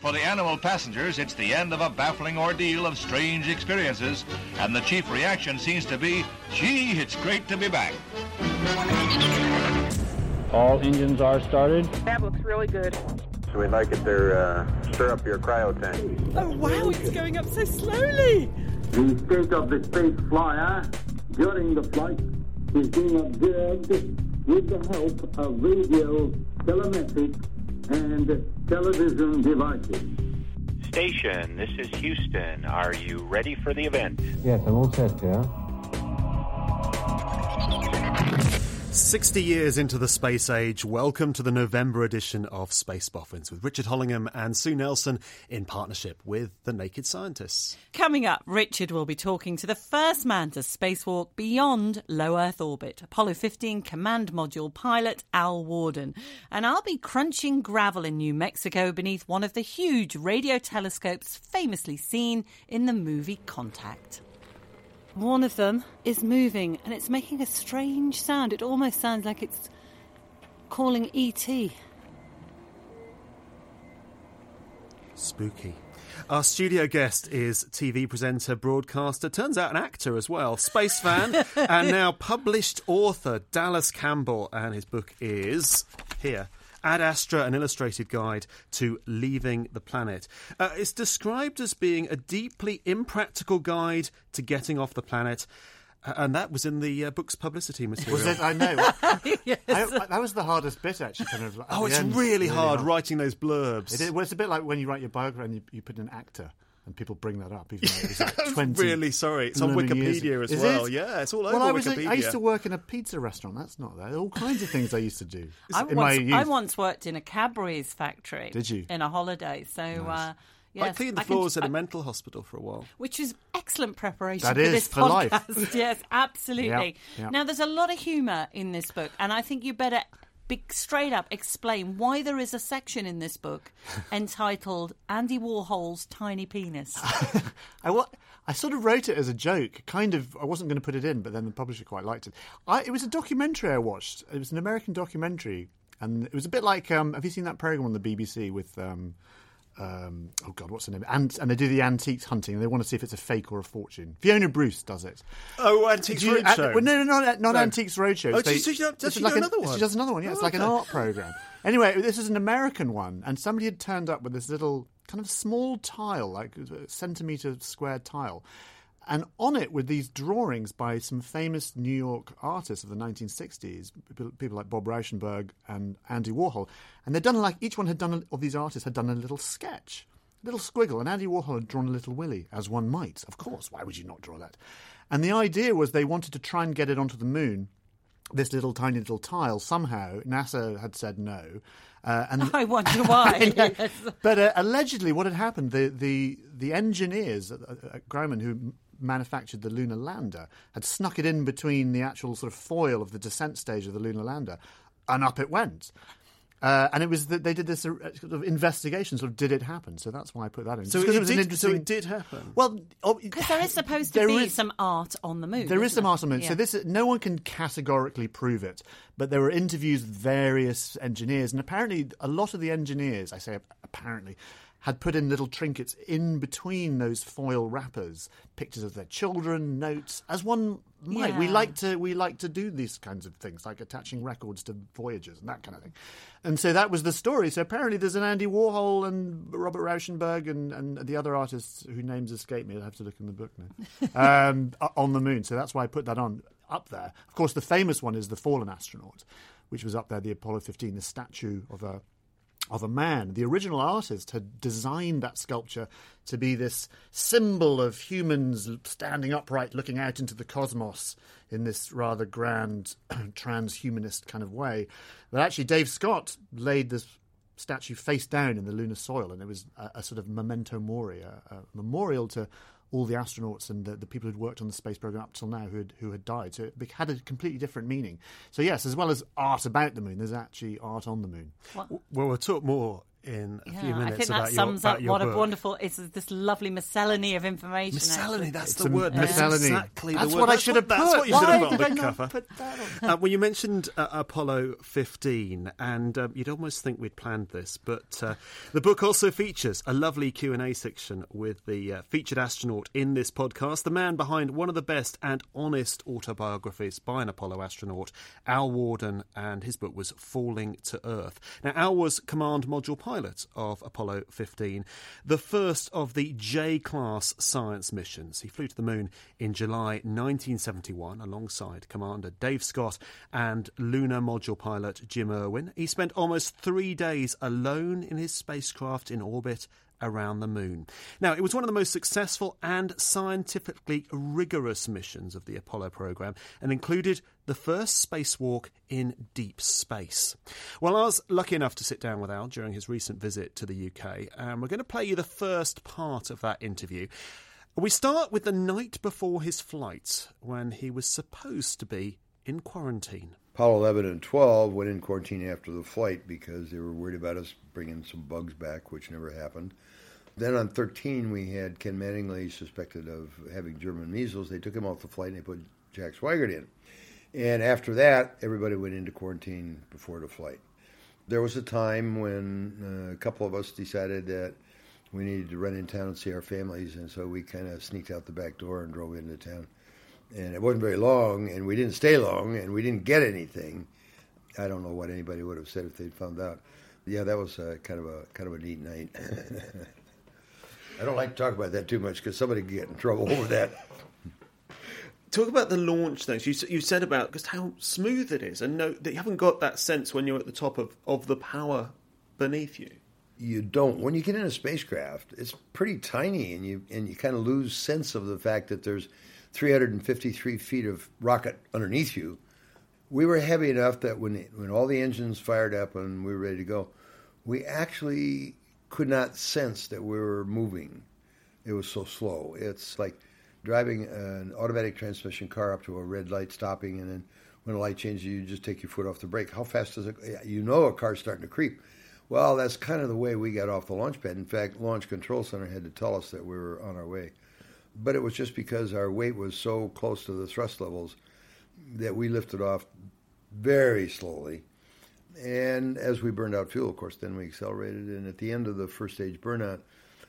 For the animal passengers, it's the end of a baffling ordeal of strange experiences, and the chief reaction seems to be, gee, it's great to be back. All engines are started. That looks really good. So we'd like it to uh, stir up your cryo tank. Oh wow, it's going up so slowly. The state of the space flyer during the flight is being observed with the help of radio, telemetric, and television devices. Station, this is Houston. Are you ready for the event? Yes, I'm all set, yeah. 60 years into the space age, welcome to the November edition of Space Boffins with Richard Hollingham and Sue Nelson in partnership with the Naked Scientists. Coming up, Richard will be talking to the first man to spacewalk beyond low Earth orbit, Apollo 15 command module pilot Al Warden. And I'll be crunching gravel in New Mexico beneath one of the huge radio telescopes famously seen in the movie Contact. One of them is moving and it's making a strange sound. It almost sounds like it's calling E.T. Spooky. Our studio guest is TV presenter, broadcaster, turns out an actor as well, space fan, and now published author Dallas Campbell. And his book is here Ad Astra, an illustrated guide to leaving the planet. Uh, it's described as being a deeply impractical guide to getting off the planet. uh, And that was in the uh, book's publicity material. Was it? I know. I, I- that was the hardest bit, actually. Kind of. Oh, it's end. really hard writing those blurbs. It is, well, it's a bit like when you write your biography and you, you put an actor, and people bring that up. Even though it was like 20 really sorry. It's on blooming years Wikipedia as well. it? Yeah, it's all well, over I was I Wikipedia. used to work in a pizza restaurant. That's not there. All kinds of things I used to do I in my once, youth. I once worked in a Cadbury's factory. Did you? In a holiday. So, uh, yes, I cleaned the can- floors at I- a mental hospital for a while. which is excellent preparation That for is, this for life. podcast. yes, absolutely. Yeah, yeah. Now, there's a lot of humour in this book, and I think you better be straight up explain why there is a section in this book entitled "Andy Warhol's Tiny Penis." I, I sort of wrote it as a joke. Kind of. I wasn't going to put it in, but then the publisher quite liked it. I, it was a documentary I watched. It was an American documentary, and it was a bit like. Um, have you seen that program on the BBC with? Um, um, oh God, what's the name? And and they do the antiques hunting. and They want to see if it's a fake or a fortune. Fiona Bruce does it. Oh, Antiques you- Roadshow. uh, well, no, no, no, not, not No. Antiques Roadshow. Oh, does she- does she like do an- another one? She does another one. Yeah, it's like an art program. Anyway, this is an American one, and somebody had turned up with this little kind of small tile, like a centimeter square tile. And on it were these drawings by some famous New York artists of the 1960s, people- like Bob Rauschenberg and Andy Warhol. And they'd done like each one had done a, of these artists had done a little sketch, a little squiggle. And Andy Warhol had drawn a little Willy, as one might. Of course, why would you not draw that? And the idea was they wanted to try and get it onto the moon this little tiny little tile somehow NASA had said no, uh, and I wonder why. Yes. But uh, allegedly, what had happened the the the engineers at, at Grumman who manufactured the lunar lander had snuck it in between the actual sort of foil of the descent stage of the lunar lander, and up it went. Uh, and it was that they did this uh, sort of investigation. Sort of, did it happen? So that's why I put that in. So Just 'cause it, was an did, interesting- so it did happen. Well, oh, Because there is supposed to There be is- some art on the moon. there is some there? art on the moon. Yeah. So this, no one can categorically prove it, but there were interviews with various engineers, and apparently a lot of the engineers, I say apparently, had put in little trinkets in between those foil wrappers, pictures of their children, notes, as one might. We like to we like to do these kinds of things, like attaching records to voyages and that kind of thing. And so that was the story. So apparently there's an Andy Warhol and Robert Rauschenberg and, and the other artists whose names escape me. I'll have to look in the book now. um, on the moon. So that's why I put that on up there. Of course, the famous one is the fallen astronaut, which was up there, the Apollo 15, the statue of a of a man. The original artist had designed that sculpture to be this symbol of humans standing upright, looking out into the cosmos in this rather grand transhumanist kind of way. But actually, Dave Scott laid this statue face down in the lunar soil, and it was a, a sort of memento mori, a, a memorial to all the astronauts and the, the people who'd worked on the space program up till now who had, who had died. So it had a completely different meaning. So, yes, as well as art about the moon, there's actually art on the moon. Well, we'll talk more in a yeah, few minutes. I think about that sums your, up what book. a wonderful. It's this lovely miscellany of information. Miscellany, actually. that's It's the a word. That's miscellany. exactly That's the word. what I should have That's put. what you Why should have put did on the not cover. put that on? Uh, well, you mentioned uh, Apollo 15, and um, you'd almost think we'd planned this, but uh, the book also features a lovely Q&A section with the uh, featured astronaut in this podcast, the man behind one of the best and honest autobiographies by an Apollo astronaut, Al Warden, and his book was Falling to Earth. Now, Al was command module pilot of Apollo 15, the first of the J-class science missions. He flew to the moon in July 1971 alongside Commander Dave Scott and lunar module pilot Jim Irwin. He spent almost three days alone in his spacecraft in orbit around the moon. Now, it was one of the most successful and scientifically rigorous missions of the Apollo program and included the first spacewalk in deep space. Well, I was lucky enough to sit down with Al during his recent visit to the UK, and we're going to play you the first part of that interview. We start with the night before his flight when he was supposed to be in quarantine. Apollo 11 and 12 went in quarantine after the flight because they were worried about us bringing some bugs back, which never happened. Then on 13, we had Ken Mattingly suspected of having German measles. They took him off the flight and they put Jack Swigert in. And after that, everybody went into quarantine before the flight. There was a time when uh, a couple of us decided that we needed to run in town and see our families, and so we kind of sneaked out the back door and drove into town. And it wasn't very long, and we didn't stay long, and we didn't get anything. I don't know what anybody would have said if they'd found out. Yeah, that was kind of a kind of a neat night. I don't like to talk about that too much because somebody could get in trouble over that. Talk about the launch things. You, you said about just how smooth it is, and no, that you haven't got that sense when you're at the top of, of the power beneath you. You don't. When you get in a spacecraft, it's pretty tiny, and you and you kind of lose sense of the fact that there's 353 feet of rocket underneath you. We were heavy enough that when when all the engines fired up and we were ready to go, we actually could not sense that we were moving. It was so slow. It's like driving an automatic transmission car up to a red light, stopping, and then when the light changes, you just take your foot off the brake. How fast does it? You know a car's starting to creep. Well, that's kind of the way we got off the launch pad. In fact, Launch Control Center had to tell us that we were on our way. But it was just because our weight was so close to the thrust levels that we lifted off very slowly. And as we burned out fuel, of course, then we accelerated. And at the end of the first stage burnout,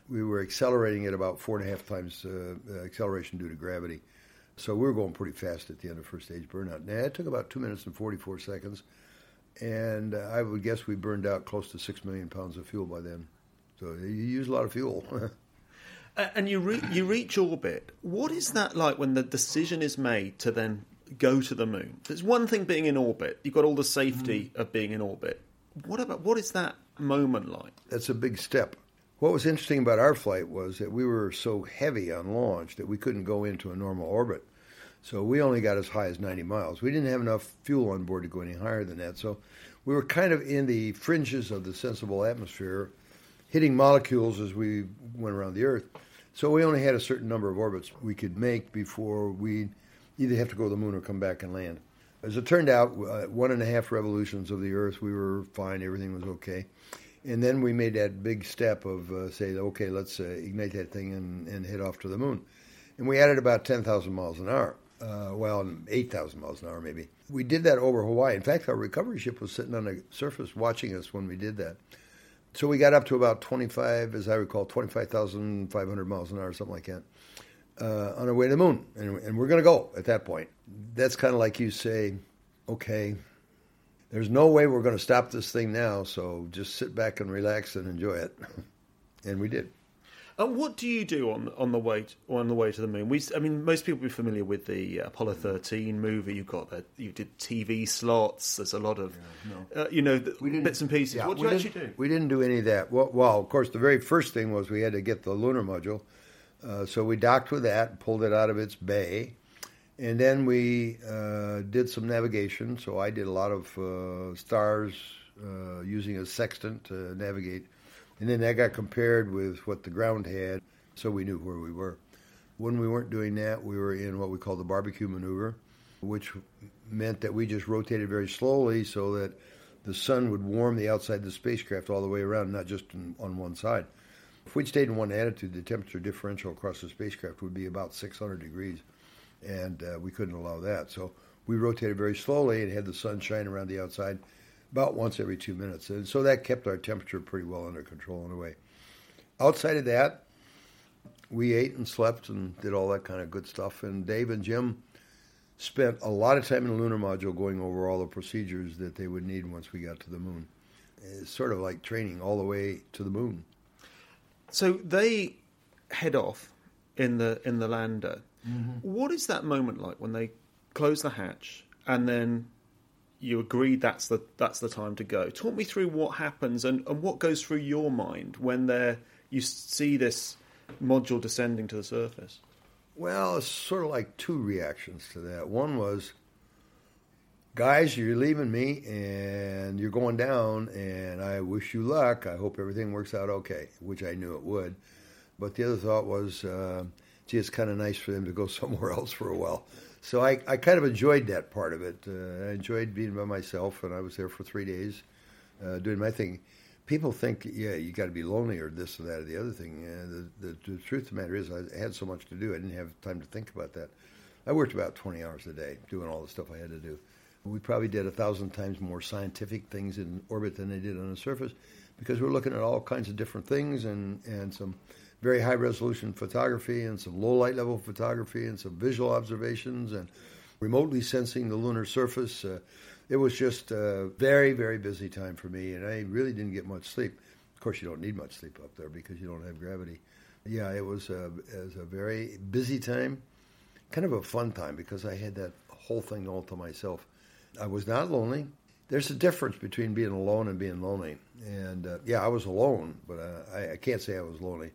we were accelerating at about four and a half times uh, acceleration due to gravity. So we were going pretty fast at the end of first stage burnout. Now, it took about two minutes and 44 seconds. And uh, I would guess we burned out close to six million pounds of fuel by then. So you use a lot of fuel. Uh, and you re- you reach orbit. What is that like when the decision is made to then go to the moon? There's one thing being in orbit. You've got all the safety mm. of being in orbit. What about what is that moment like? That's a big step. What was interesting about our flight was that we were so heavy on launch that we couldn't go into a normal orbit. So we only got as high as 90 miles. We didn't have enough fuel on board to go any higher than that. So we were kind of in the fringes of the sensible atmosphere, hitting molecules as we went around the Earth. So we only had a certain number of orbits we could make before we either have to go to the moon or come back and land. As it turned out, uh, one and a half revolutions of the Earth, we were fine, everything was okay. And then we made that big step of uh, say, okay, let's uh, ignite that thing and, and head off to the moon. And we added about 10,000 miles an hour. Uh, well, 8,000 miles an hour maybe. We did that over Hawaii. In fact, our recovery ship was sitting on the surface watching us when we did that. So we got up to about 25, as I recall, 25,500 miles an hour, something like that, uh, on our way to the moon. And, and we're going to go at that point. That's kind of like you say, okay, there's no way we're going to stop this thing now, so just sit back and relax and enjoy it. and we did. And what do you do on on the way to, on the way to the moon? We, I mean, most people will be familiar with the uh, Apollo thirteen movie. You've got that. You did TV slots. There's a lot of, uh, you know, the, bits and pieces. Yeah, what do we you actually didn't- do? We didn't do any of that. Well, well, of course, the very first thing was we had to get the lunar module. Uh, so we docked with that, pulled it out of its bay, and then we uh, did some navigation. So I did a lot of uh, stars uh, using a sextant to navigate. And then that got compared with what the ground had, so we knew where we were. When we weren't doing that, we were in what we call the barbecue maneuver, which meant that we just rotated very slowly so that the sun would warm the outside of the spacecraft all the way around, not just on one side. If we'd stayed in one attitude, the temperature differential across the spacecraft would be about 600 degrees, and uh, we couldn't allow that. So we rotated very slowly and had the sun shine around the outside about once every two minutes. And so that kept our temperature pretty well under control in a way. Outside of that, we ate and slept and did all that kind of good stuff. And Dave and Jim spent a lot of time in the lunar module going over all the procedures that they would need once we got to the moon. It's sort of like training all the way to the moon. So they head off in the in the lander. Mm-hmm. What is that moment like when they close the hatch and then you agree that's the that's the time to go? Talk me through what happens and, and what goes through your mind when they you see this module descending to the surface. Well, it's sort of like two reactions to that. One was, guys, you're leaving me and you're going down, and I wish you luck. I hope everything works out okay, which I knew it would. But the other thought was, uh, gee, it's kind of nice for them to go somewhere else for a while. So I, I kind of enjoyed that part of it. Uh, I enjoyed being by myself, and I was there for three days uh, doing my thing. People think, yeah, you got to be lonely or this or that or the other thing. Uh, the, the, the truth of the matter is, I had so much to do, I didn't have time to think about that. I worked about 20 hours a day doing all the stuff I had to do. We probably did a thousand times more scientific things in orbit than they did on the surface because we're looking at all kinds of different things and, and some very high resolution photography and some low light level photography and some visual observations and remotely sensing the lunar surface. Uh, it was just a very, very busy time for me, and I really didn't get much sleep. Of course, you don't need much sleep up there because you don't have gravity. Yeah, it was a, it was a very busy time, kind of a fun time because I had that whole thing all to myself. I was not lonely. There's a difference between being alone and being lonely. And uh, yeah, I was alone, but uh, I, I can't say I was lonely.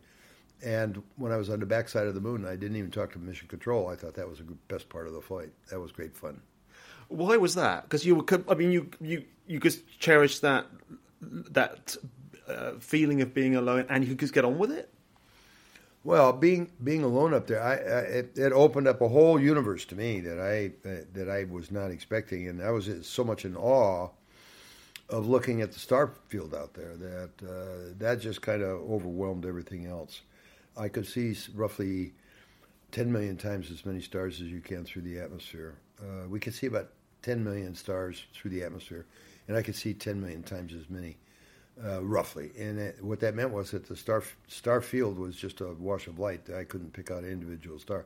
And when I was on the backside of the moon, I didn't even talk to Mission Control. I thought that was the best part of the flight. That was great fun. Why was that? Because you were, I mean, you you you just cherish that that uh, feeling of being alone, and you could just get on with it. Well, being being alone up there, I, I it, it, opened up a whole universe to me that I that I was not expecting, and I was so much in awe of looking at the star field out there that uh, that just kind of overwhelmed everything else. I could see roughly 10 million times as many stars as you can through the atmosphere. Uh, we could see about 10 million stars through the atmosphere, and I could see 10 million times as many, uh, roughly. And it, what that meant was that the star star field was just a wash of light. I couldn't pick out an individual star.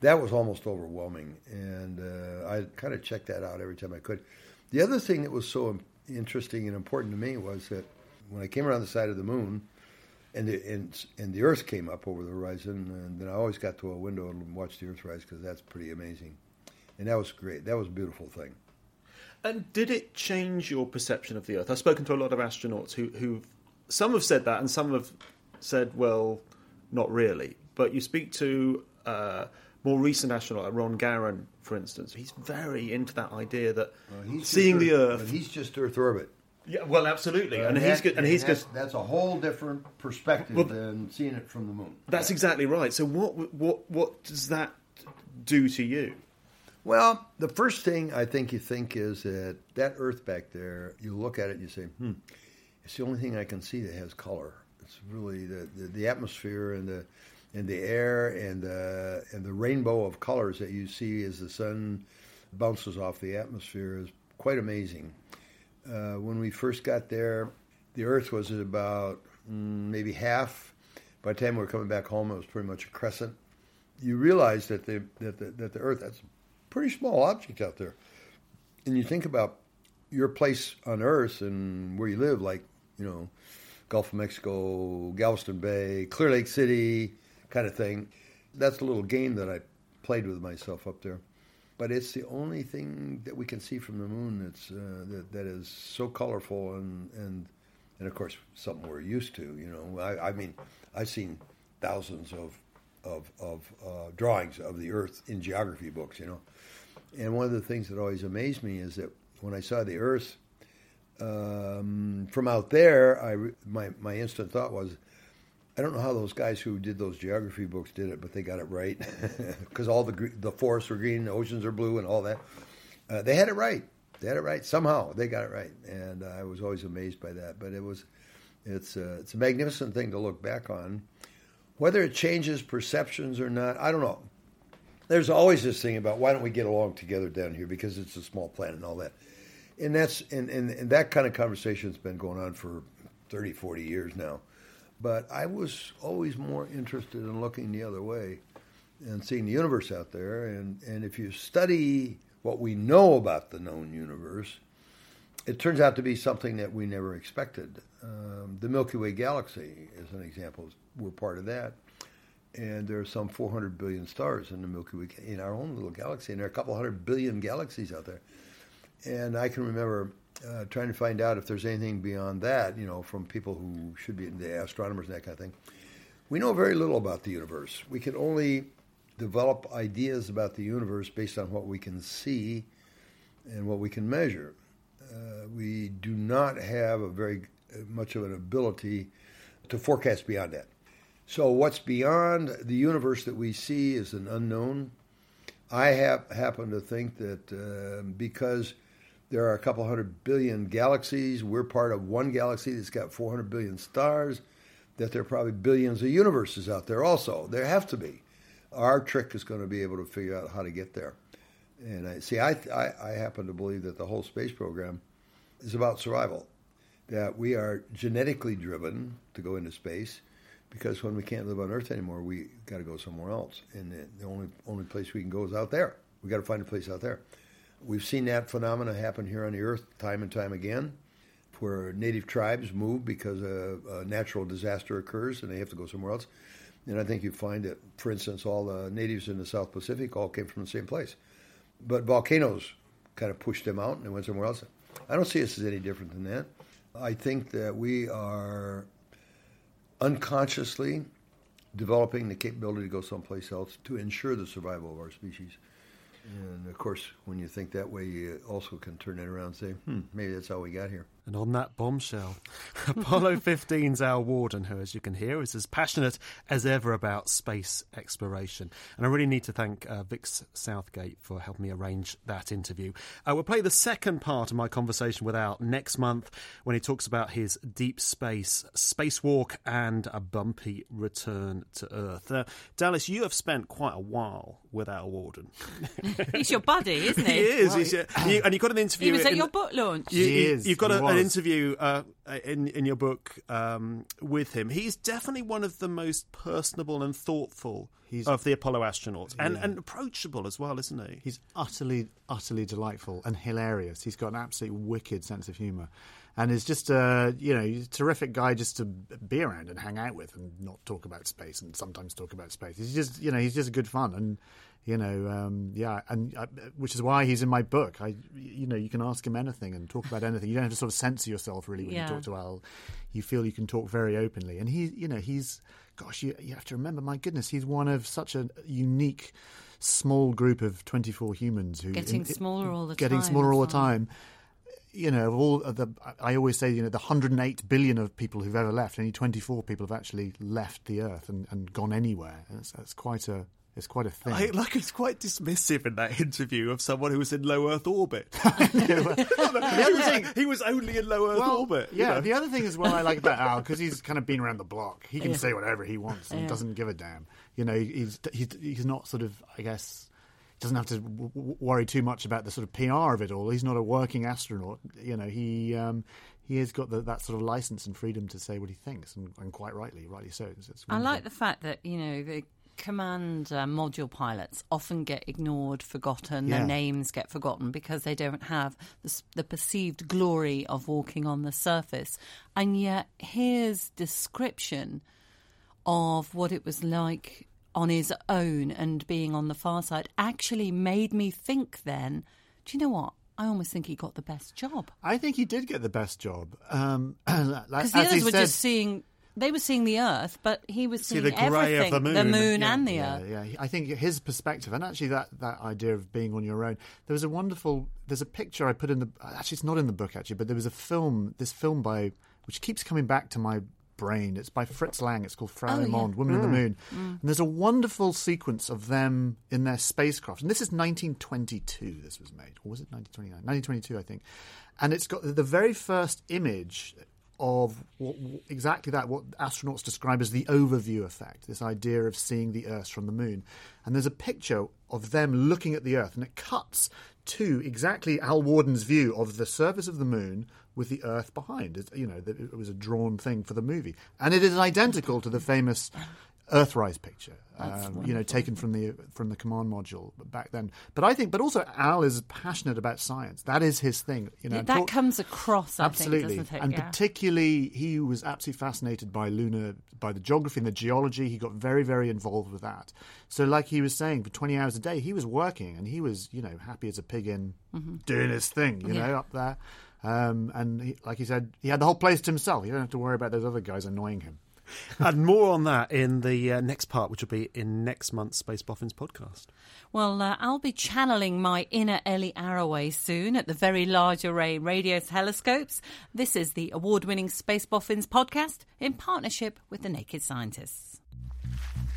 That was almost overwhelming, and uh, I kind of checked that out every time I could. The other thing that was so interesting and important to me was that when I came around the side of the moon, and the, and, and the Earth came up over the horizon, and then I always got to a window and watched the Earth rise because that's pretty amazing, and that was great. That was a beautiful thing. And did it change your perception of the Earth? I've spoken to a lot of astronauts who who some have said that, and some have said, well, not really. But you speak to uh, more recent astronaut, like Ron Garan, for instance. He's very into that idea that well, seeing the Earth, Earth, he's just Earth orbit. Yeah, well, absolutely, Uh, and that- he's good, and he's that's, just that's a whole different perspective Well, than seeing it from the moon. that's exactly right. So what what what does that do to you? Well, the first thing I think you think is that that Earth back there, you look at it you say, hmm, it's the only thing I can see that has color. It's really the, the, the atmosphere and the and the air and the and the rainbow of colors that you see as the sun bounces off the atmosphere is quite amazing. Uh, when we first got there, the Earth was at about mm, maybe half. By the time we were coming back home, it was pretty much a crescent. You realize that the that the, that the Earth that's pretty small object out there, and you think about your place on Earth and where you live, like you know, Gulf of Mexico, Galveston Bay, Clear Lake City, kind of thing. That's a little game that I played with myself up there. But it's the only thing that we can see from the moon that's uh, that, that is so colorful and, and and of course something we're used to. You know, I, I mean, I've seen thousands of of, of uh, drawings of the Earth in geography books. You know, and one of the things that always amazed me is that when I saw the Earth Um, from out there, I my my instant thought was, I don't know how those guys who did those geography books did it, but they got it right because all the the forests were green, the oceans are blue, and all that. Uh, they had it right. They had it right somehow. They got it right, and I was always amazed by that. But it was, it's a, it's a magnificent thing to look back on. Whether it changes perceptions or not, I don't know. There's always this thing about why don't we get along together down here because it's a small planet and all that. And that's and, and, and that kind of conversation has been going on for 30, 40 years now. But I was always more interested in looking the other way and seeing the universe out there. And, and if you study what we know about the known universe, it turns out to be something that we never expected. Um, the Milky Way galaxy is an example. We're part of that. And there are some 400 billion stars in the Milky Way, in our own little galaxy, and there are a couple hundred billion galaxies out there. And I can remember uh, trying to find out if there's anything beyond that, you know, from people who should be the astronomers and that kind of thing. We know very little about the universe. We can only develop ideas about the universe based on what we can see and what we can measure. Uh, we do not have a very uh, much of an ability to forecast beyond that. So, what's beyond the universe that we see is an unknown. I have, happen to think that uh, because there are a couple hundred billion galaxies, we're part of one galaxy that's got 400 billion stars, that there are probably billions of universes out there also. There have to be. Our trick is going to be able to figure out how to get there. And I see, I, I, I happen to believe that the whole space program is about survival, that we are genetically driven to go into space because when we can't live on Earth anymore, we got to go somewhere else, and the, only only place we can go is out there. We got to find a place out there. We've seen that phenomena happen here on the Earth time and time again, where native tribes move because a, a natural disaster occurs and they have to go somewhere else. And I think you find that, for instance, all the natives in the South Pacific all came from the same place, but volcanoes kind of pushed them out and they went somewhere else. I don't see us as any different than that. I think that we are unconsciously developing the capability to go someplace else to ensure the survival of our species. And of course, when you think that way, you also can turn it around and say, hmm, maybe that's how we got here. And on that bombshell, Apollo 15's Al Warden, who, as you can hear, is as passionate as ever about space exploration. And I really need to thank uh, Vix Southgate for helping me arrange that interview. Uh, we'll play the second part of my conversation with Al next month when he talks about his deep space spacewalk and a bumpy return to Earth. Uh, Dallas, you have spent quite a while with Al Warden. He's your buddy, isn't he? he is. He's your- you- and you got an interview. He was at in- your book launch. You, He is, You've got a, an was. interview uh, in in your book um, with him. He's definitely one of the most personable and thoughtful He's- of the Apollo astronauts, and, Yeah. and approachable as well, isn't he? He's utterly, utterly delightful and hilarious. He's got an absolutely wicked sense of humour, and is just a you know he's a terrific guy just to be around and hang out with and not talk about space and sometimes talk about space. He's just you know he's just good fun and you know um, yeah and uh, which is why he's in my book. I you know you can ask him anything and talk about anything. You don't have to sort of censor yourself really when Yeah. you talk to Al. You feel you can talk very openly, and he you know he's gosh you you have to remember my goodness he's one of such a unique small group of 24 humans who Getting smaller all the getting time smaller all the time you know of all the i always say you know the 108 billion of people who've ever left only 24 people have actually left the earth and, and gone anywhere that's, that's quite a it's quite a thing I, like it's quite dismissive in that interview of someone who was in low Earth orbit. he, was, he was only in low Earth well, orbit. you yeah. know. The other thing as well I like about Al because he's kind of been around the block. He can Yeah. say whatever he wants and Yeah. doesn't give a damn. You know, he's he's he's not sort of I guess doesn't have to w- w- worry too much about the sort of PR of it all. He's not a working astronaut. You know, he um, he has got the, that sort of license and freedom to say what he thinks, and, and quite rightly, rightly so. It's, it's I like the fact that you know the command uh, module pilots often get ignored, forgotten. Yeah. Their names get forgotten because they don't have the, the perceived glory of walking on the surface. And yet, his description of what it was like on his own and being on the far side actually made me think. Then, do you know what? I almost think he got the best job I think he did get the best job. Um, like- because the others were said- just seeing They were seeing the Earth, but he was See seeing the grey of everything, the moon. the moon Yeah. and the yeah, Earth. yeah. I think his perspective, and actually that, that idea of being on your own. There was a wonderful. There's a picture I put in the. Actually, it's not in the book actually, but there was a film. This film by which keeps coming back to my brain. It's by Fritz Lang. It's called Frau Oh, yeah. Monde, Women in the Mm. Moon. Mm. And there's a wonderful sequence of them in their spacecraft. And this is 1922. This was made, or was it 1929? 1922, I think. And it's got the very first image of what, exactly that, what astronauts describe as the overview effect, this idea of seeing the Earth from the moon. And there's a picture of them looking at the Earth, and it cuts to exactly Al Warden's view of the surface of the moon with the Earth behind. You know, it was a drawn thing for the movie, and it is identical to the famous Earthrise picture, um, you know, taken from the from the command module back then. But I think, but also Al is passionate about science. That is his thing. You know, Yeah, that talk- comes across, I absolutely, think, doesn't it? and yeah. particularly he was absolutely fascinated by lunar, by the geography and the geology. He got very, very involved with that. So, like he was saying, for twenty hours a day, he was working, and he was, you know, happy as a pig in Mhm. doing his thing, you Yeah. know, up there. Um, and he, like he said, he had the whole place to himself. He didn't have to worry about those other guys annoying him. and more on that in the uh, next part, which will be in next month's Space Boffins podcast. Well, uh, I'll be channeling my inner Ellie Arroway soon at the Very Large Array Radio Telescopes. This is the award winning Space Boffins podcast in partnership with the Naked Scientists.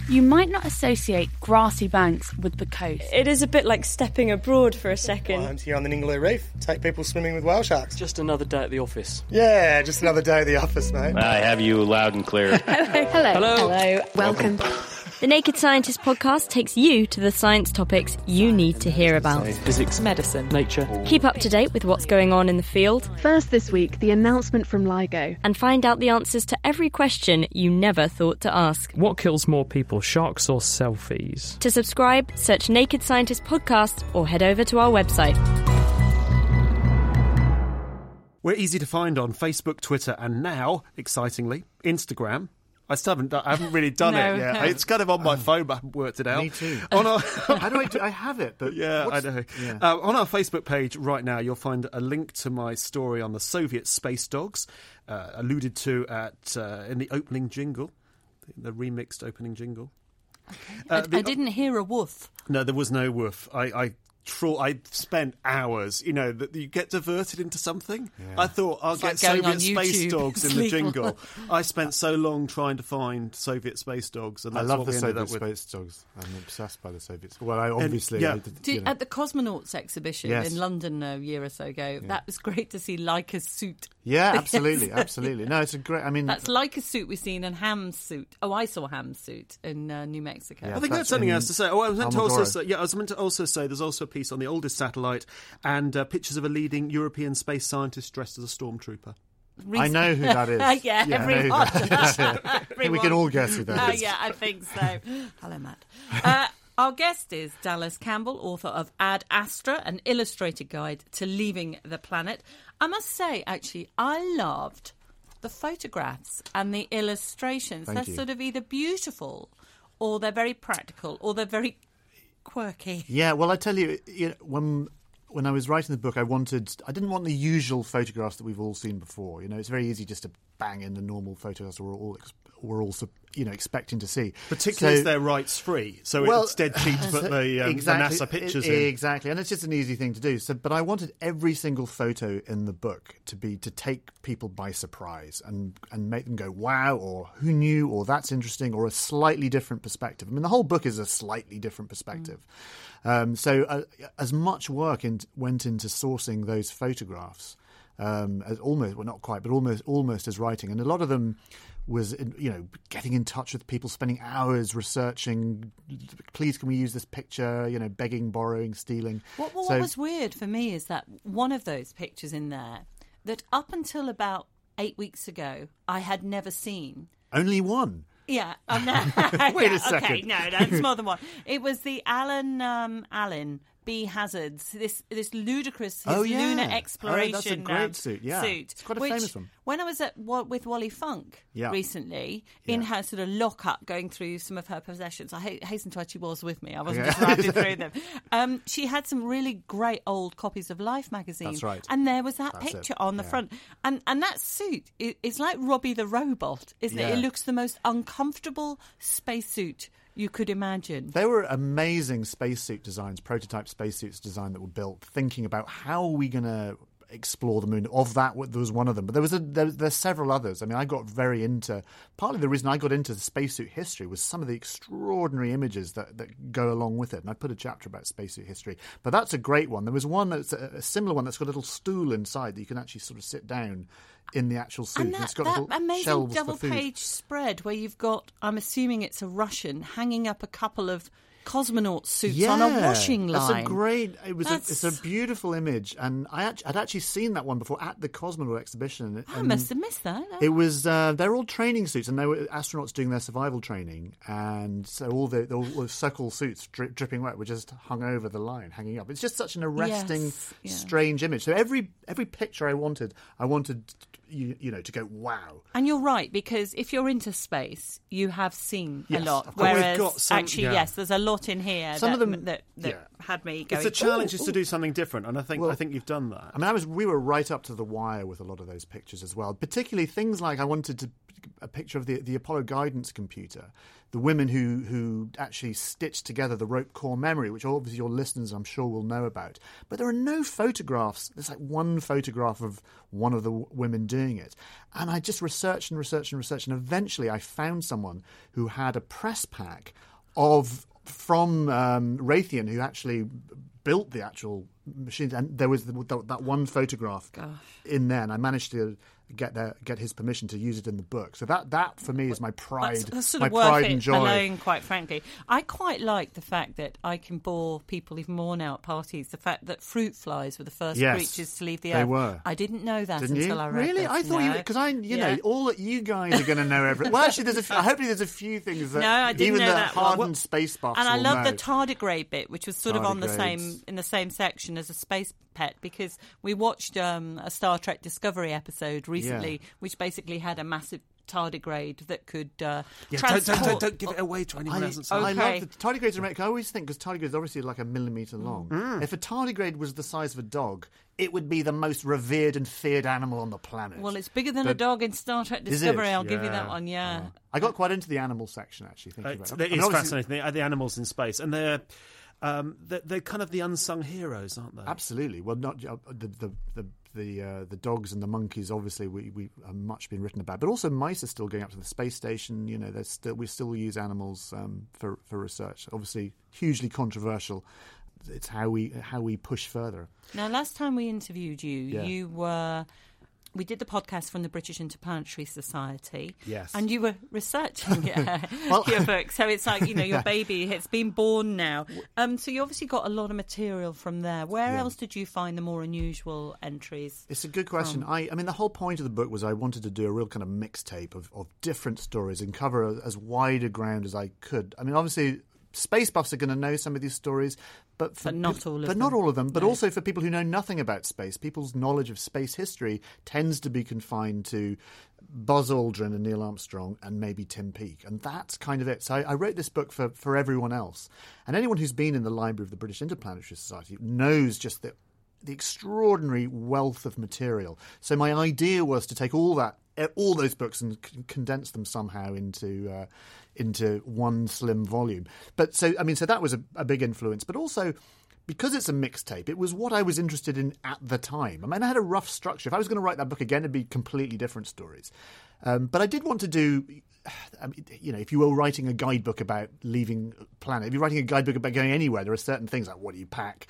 You might not associate grassy banks with the coast. It is a bit like stepping abroad for a second. I'm here on the Ningaloo Reef. Take people swimming with whale sharks. Just another day at the office. Yeah, just another day at the office, mate. I have you loud and clear. Hello. Hello. Hello. Welcome. The Naked Scientist podcast takes you to the science topics you need to hear about. Physics, medicine, nature. Keep up to date with what's going on in the field. First this week, the announcement from LIGO. And find out the answers to every question you never thought to ask. What kills more people, sharks or selfies? To subscribe, search Naked Scientist Podcast or head over to our website. We're easy to find on Facebook, Twitter, and now, excitingly, Instagram. I still haven't, done, I haven't really done No, it yet. no. It's kind of on my phone, but I haven't worked it out. Me too. On our, How do I do? I have it, but yeah, I what's- know. yeah. Uh, on our Facebook page right now, you'll find a link to my story on the Soviet space dogs, uh, alluded to at uh, in the opening jingle, the remixed opening jingle. I, Uh, the- I didn't hear a woof. No, there was no woof. I, I, tra- I spent hours. You know that you get diverted into something. I thought I'll It's get like Soviet space YouTube. dogs in the jingle. I spent so long trying to find Soviet space dogs, and I love what the we Soviet space dogs. I'm obsessed by the Soviets. Well, I obviously, yeah. I did, Did, you know. At the cosmonauts exhibition Yes. in London a year or so ago, that was great to see Laika's suit. yeah, absolutely, absolutely. No, it's a great. I mean, That's Laika's suit we've seen and Ham's suit. Oh, I saw Ham's suit in uh, New Mexico. I think that's something else to say. Oh, I was meant to also say, yeah, I was meant to also say there's also a piece on the oldest satellite and uh, pictures of a leading European space scientist dressed as a stormtrooper. I know who that is. yeah, Yeah, I know who everyone. that is. I think we can all guess who that Uh, is. yeah, I think so. Hello, Matt. Uh, our guest is Dallas Campbell, author of Ad Astra, an illustrated guide to leaving the planet. I must say, actually, I loved the photographs and the illustrations. Thank they're you. sort of either beautiful or they're very practical or they're very quirky. Yeah, well, I tell you, you know, when when I was writing the book, I wanted, I didn't want the usual photographs that we've all seen before. You know, it's very easy just to bang in the normal photographs we're all we're all you know expecting to see. Particularly So- as they're rights free, so Well, it's dead cheap to put the, um, exactly, the NASA pictures e- in. Exactly, and it's just an easy thing to do. So, but I wanted every single photo in the book to be to take people by surprise and and make them go wow or who knew or that's interesting or a slightly different perspective. I mean, the whole book is a slightly different perspective. Um, so, uh, as much work in, went into sourcing those photographs um, as almost well not quite but almost almost as writing and a lot of them was you know getting in touch with people spending hours researching please can we use this picture you know begging borrowing stealing What, what, So- what was weird for me is that one of those pictures in there that up until about eight weeks ago I had never seen. only one Yeah, um, Wait a Okay, second. no, no, it's more than one. It was the Alan um, Allen B hazards. This this ludicrous Oh, yeah. lunar Oh, that's a exploration great suit, yeah. suit, It's quite a which, famous one. When I was at with Wally Funk Yeah. recently in her sort of lockup, going through some of her possessions, I ha- hasten to add she was with me. I wasn't just rifling through them. Um, she had some really great old copies of Life magazine. That's right. And there was that That's it, picture on the yeah. front, and and that suit is like Robby the robot, isn't it? It looks the most uncomfortable spacesuit you could imagine. There were amazing spacesuit designs, prototype spacesuits design that were built, thinking about how are we going to explore the moon. Of that, there was one of them, but there was a, there, there's several others. I mean, I got very into. Partly the reason I got into spacesuit history was some of the extraordinary images that, that go along with it. And I put a chapter about spacesuit history, but that's a great one. There was one that's a, a similar one that's got a little stool inside that you can actually sort of sit down in the actual suit. And that, it's got that amazing double page spread where you've got, I'm assuming it's a Russian, hanging up a couple of cosmonaut suits on a washing line. That's a great. It was. A, it's a beautiful image, and I I'd actually seen that one before at the Cosmonaut exhibition. I must have missed that. It was. Uh, they're all training suits, and they were astronauts doing their survival training, and so all the all the Sokol suits dri- dripping wet were just hung over the line, hanging up. It's just such an arresting, Yes, yeah. strange image. So every every picture I wanted, I wanted you, you know to go wow. And you're right because if you're into space, you have seen Yes, a lot. of course. We've Whereas, got some- actually, yeah. yes, there's a lot in here Some that, of them- that, that yeah. had me going. It's a challenge "Ooh, is to do something different, and I think Well- I think you've done that. I mean, I was we were right up to the wire with a lot of those pictures as well. Particularly things like I wanted to a picture of the the Apollo guidance computer, the women who who actually stitched together the rope core memory, which obviously your listeners I'm sure will know about. But there are no photographs. There's like one photograph of one of the w- women doing it, and I just researched and researched and researched, and eventually I found someone who had a press pack of from um, Raytheon who actually built the actual machines, and there was the, that one photograph in there, and I managed to get their, get his permission to use it in the book. So that that for me is my pride, That's, that's sort my of worth pride and joy. alone, quite frankly. I quite like the fact that I can bore people even more now at parties. The fact that fruit flies were the first Yes, creatures to leave the earth. they were. I didn't know that Didn't until you? I read it. really? this. I thought you because I, you Yeah. know, all that you guys are going to know everything. well, actually, there's a. few- Hopefully, there's a few things that No, I didn't even know the that hardened Well, space buffs And I love know. the tardigrade bit, which was sort of on the same in the same section as a space pet, because we watched um, a Star Trek Discovery episode recently, Yeah. which basically had a massive tardigrade that could uh, Yeah, don't, transport. don't, don't, don't give it away to anyone I, who hasn't I love the tardigrades are. I always think because tardigrades is obviously like a millimeter long. Mm. If a tardigrade was the size of a dog, it would be the most revered and feared animal on the planet. Well, it's bigger than a dog in Star Trek Discovery. I'll give you that one. Yeah. I got quite into the animal section actually. Uh, Thinking it's, about it. it I mean, is obviously- fascinating. The, the animals in space, and they're, um, they're they're kind of the unsung heroes, aren't they? Absolutely. Well, not uh, the the the the, uh, the dogs and the monkeys. Obviously, we we have much been written about, but also mice are still going up to the space station. You know, there's still we still use animals um, for for research. Obviously, hugely controversial. It's how we how we push further. Now, last time we interviewed you, Yeah. you were. We did the podcast from the British Interplanetary Society. Yes. And you were researching uh, Well- your book. So it's like, you know, your baby, it's been born now. Um, so you obviously got a lot of material from there. Where Yeah. else did you find the more unusual entries? It's a good question. I, I mean, the whole point of the book was I wanted to do a real kind of mixtape of, of different stories and cover as wide a ground as I could. I mean, obviously, space buffs are going to know some of these stories, but for But not all of but them. not all of them. But No. also for people who know nothing about space, people's knowledge of space history tends to be confined to Buzz Aldrin and Neil Armstrong and maybe Tim Peake, and that's kind of it. So I, I wrote this book for for everyone else, and anyone who's been in the library of the British Interplanetary Society knows just that the extraordinary wealth of material. So my idea was to take all that, eh, all those books, and c- condense them somehow into uh, into one slim volume. But so I mean, so that was a, a big influence. But also because it's a mixtape, it was what I was interested in at the time. I mean, I had a rough structure. If I was going to write that book again, it'd be completely different stories. Um, but I did want to do, I mean, you know, if you were writing a guidebook about leaving planet, if you're writing a guidebook about going anywhere, there are certain things like what do you pack,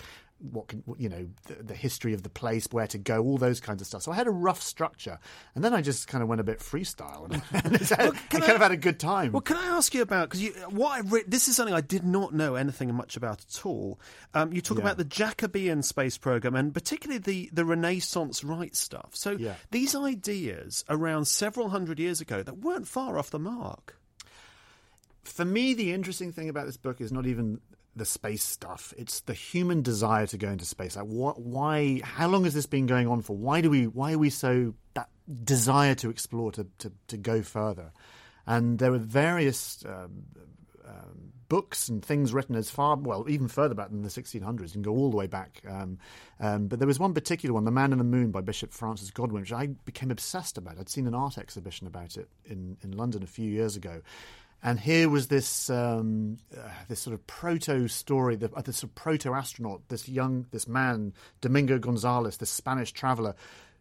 what can you know the, the history of the place where to go all those kinds of stuff so i had a rough structure and then i just kind of went a bit freestyle and, and it's- I kind of had a good time Well, can I ask you about because what I read? This is something I did not know anything much about at all. Um, you talk Yeah. about the Jacobean space program and particularly the the Renaissance right stuff. So Yeah. these ideas around several hundred years ago that weren't far off the mark. for me the interesting thing about this book is not even the space stuff. It's the human desire to go into space. Like, what? Why? How long has this been going on for? Why do we? Why are we so that desire to explore to to, to go further? And there were various um, um, books and things written as far, well, even further back than the 1600s. You can go all the way back. Um, um, but there was one particular one, The Man in the Moon by Bishop Francis Godwin, which I became obsessed about. I'd seen an art exhibition about it in, in London a few years ago. And here was this um, uh, this sort of proto story, the, uh, this sort of proto astronaut, this young this man Domingo Gonzalez, this Spanish traveller,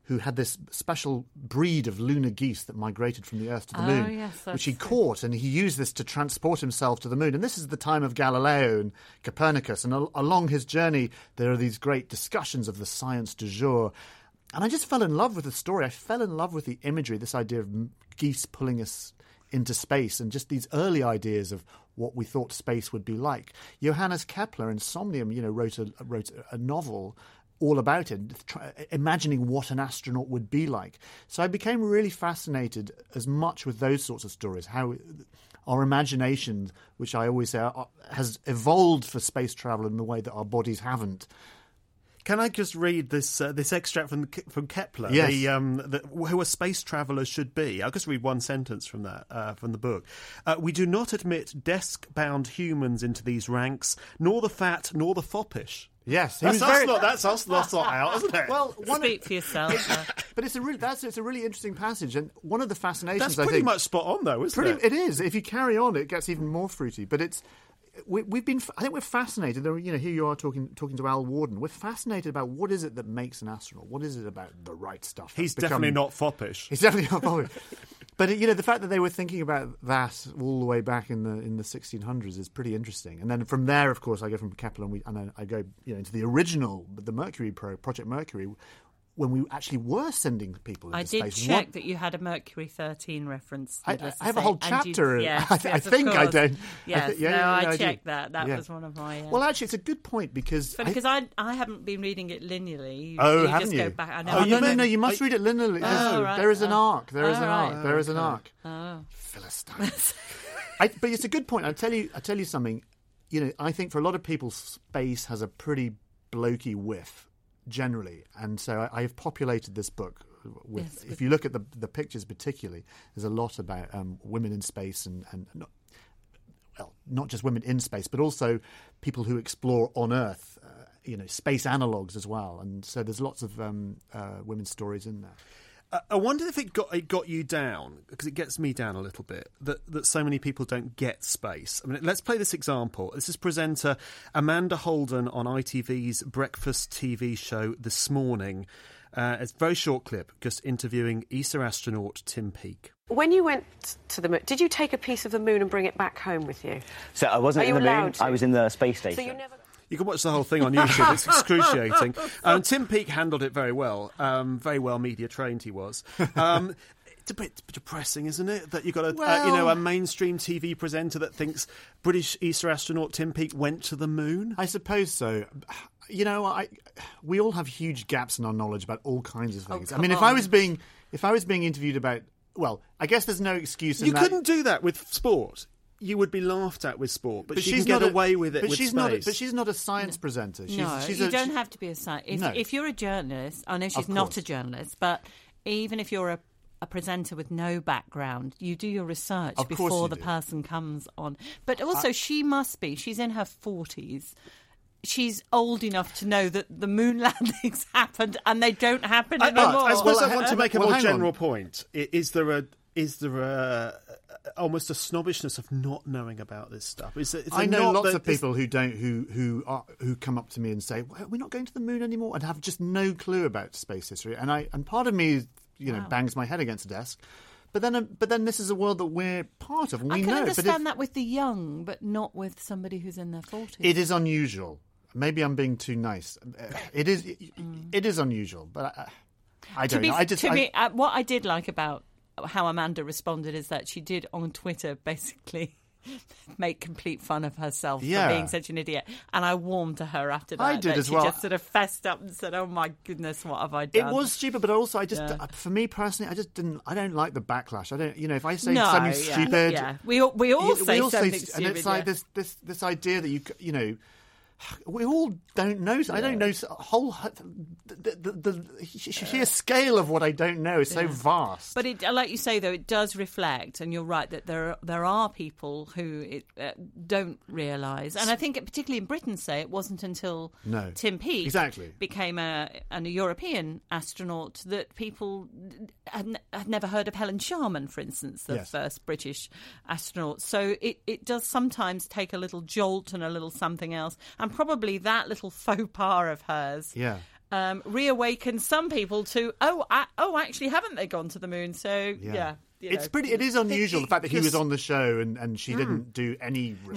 who had this special breed of lunar geese that migrated from the Earth to the Oh, Moon, yes, which he caught, and he used this to transport himself to the Moon. And this is the time of Galileo and Copernicus, and al- along his journey, there are these great discussions of the science du jour. And I just fell in love with the story. I fell in love with the imagery, this idea of geese pulling us into space, and just these early ideas of what we thought space would be like. Johannes Kepler in Somnium, you know, wrote a wrote a novel all about it, imagining what an astronaut would be like. So I became really fascinated as much with those sorts of stories, how our imagination, which I always say has evolved for space travel in the way that our bodies haven't. Can I just read this uh, this extract from from Kepler? Yes. The, um, the, who a space traveller should be. I'll just read one sentence from that uh, from the book. Uh, we do not admit desk-bound humans into these ranks, nor the fat, nor the foppish. Yes, he that's, was us very- not, that's us. That's not out, isn't it? Well, one Speak for yourself. but it's a really that's it's a really interesting passage, and one of the fascinations. that's I pretty think, much spot on, though, isn't pretty, it? It is. If you carry on, it gets even more fruity. But it's we, we've been. I think we're fascinated. There- You know, here you are talking talking to Al Warden. We're fascinated about what is it that makes an astronaut. What is it about the right stuff? He's definitely become- not foppish. He's definitely not bothered. But you know, the fact that they were thinking about that all the way back in the in the 1600s is pretty interesting. And then from there, of course, I go from Kepler and, we, and then I go you know into the original, the Mercury Pro Project Mercury, when we actually were sending people I did space. check What- that you had a Mercury 13 reference. I- I have a whole and you- chapter. yes, I th- yes, of think I don't- I Yes, thi- yeah, no, yeah, I yeah, I checked that. That was one of my. Uh, Well, actually, it's a good point because because I, I haven't been reading it linearly. You, Oh, you haven't just you? go back. I know. Oh, I no, no, no! You must I- read it linearly. Oh, right. There is an Oh. arc. There is Oh, an arc. There is an arc. Oh. Philistine. I, but it's a good point. I tell you, I tell you something. You know, I think for a lot of people, space has a pretty blokey whiff generally, and so I, I have populated this book with. Yes, if you look at the the pictures, particularly, there's a lot about um, women in space and and. Not, well, not just women in space, but also people who explore on Earth, uh, you know, space analogues as well. And so there's lots of um, uh, women's stories in there. I- I wonder if it got it got you down because it gets me down a little bit that that so many people don't get space. I mean, let's play this example. This is presenter Amanda Holden on ITV's breakfast TV show this morning. Uh, it's a very short clip, just interviewing ESA astronaut Tim Peake. When you went to the moon, did you take a piece of the moon and bring it back home with you? So I wasn't Are in you the moon. to? I was in the space So station. you never. You can watch the whole thing on YouTube. It's excruciating. Um, Tim Peake handled it very well. Um, very well media trained he was. Um, it's a bit depressing, isn't it? That you've got a, uh, you know, a mainstream TV presenter that thinks British ESA astronaut Tim Peake went to the moon. I suppose so. You know, I we all have huge gaps in our knowledge about all kinds of Oh, things. I come mean, if I was being if I was being interviewed about, well, I guess there's no excuse. In You that. couldn't do that with sport. You would be laughed at with sport, but, she can get not a- away with it But with she's space. not. A, but she's not a science presenter. She's, no, she's you a, don't she- have to be a scientist. If, No. if you're a journalist, I know she's not a journalist, but even if you're a, a presenter with no background, you do your research Of before you the do. person comes on. But also, she must be. She's in her forties. She's old enough to know that the moon landings happened and they don't happen I, anymore. I suppose Well, I want to make a well, more hang on. general point. Is there a is there a, almost a snobbishness of not knowing about this stuff? Is it, is I know lots that of this- people who don't who who are, who come up to me and say, well, "We're not going to the moon anymore," and have just no clue about space history. And I and part of me, you know, Wow. bangs my head against a desk. But then, but then, this is a world that we're part of. and We I can know. But understand if- that with the young, but not with somebody who's in their forties. It is unusual. Maybe I'm being too nice. Uh, It is. It is unusual, but I, I don't be, know. I just. to I- me, uh, what I did like about how Amanda responded is that she did on Twitter basically make complete fun of herself Yeah. for being such an idiot. And I warmed to her after that. I did that as she well. just sort of fessed up and said, "Oh my goodness, what have I done?" It was stupid, but also I just, Yeah. uh, for me personally, I just didn't. I don't like the backlash. I don't, you know, if I say No, something yeah, stupid, yeah. We all- we all you- say something st- and stupid, it's like this, this, this idea that you, you know. We all don't know. I don't know whole the, the, the, sheer scale of what I don't know is so vast. But it, like you say, though, it does reflect, and you're right that there are, there are people who it, uh, don't realise, and I think particularly in Britain, say it wasn't until No. Tim Peake Exactly. became a an, a European astronaut that people had, n- had never heard of Helen Sharman, for instance, the Yes. first British astronaut. So it, it does sometimes take a little jolt and a little something else, and probably that little faux pas of hers yeah. um, reawaken some people to oh I, oh actually haven't they gone to the moon so yeah, you it's pretty. It is unusual the fact that he was on the show and, and she Mm. didn't do any.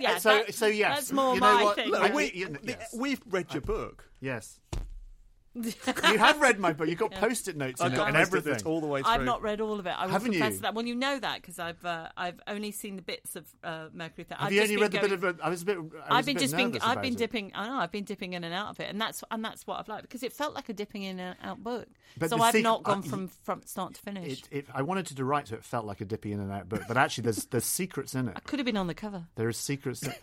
yeah, so that- so yes, that's more you know my what? thing. Look, yeah. we- you yes. We've read your book. Yes. You have read my book. You've got Yeah. post-it notes I've in it got and everything. all the way through. I've not read all of it. I haven't you? that. Well, you know that because I've uh, I've only seen the bits of uh, Mercury. Th- Have I've you only been read the going- bit of? A, I was a bit. I was I've a been bit just been I've about been it. dipping I know I've been dipping in and out of it and that's and that's what I've liked because it felt like a dipping in and out book But so I've thing- not gone uh, from from start to finish It, it, I wanted to write so it felt like a dippy in and out book, but actually, there's there's secrets in it. I could have been on the cover There are secrets.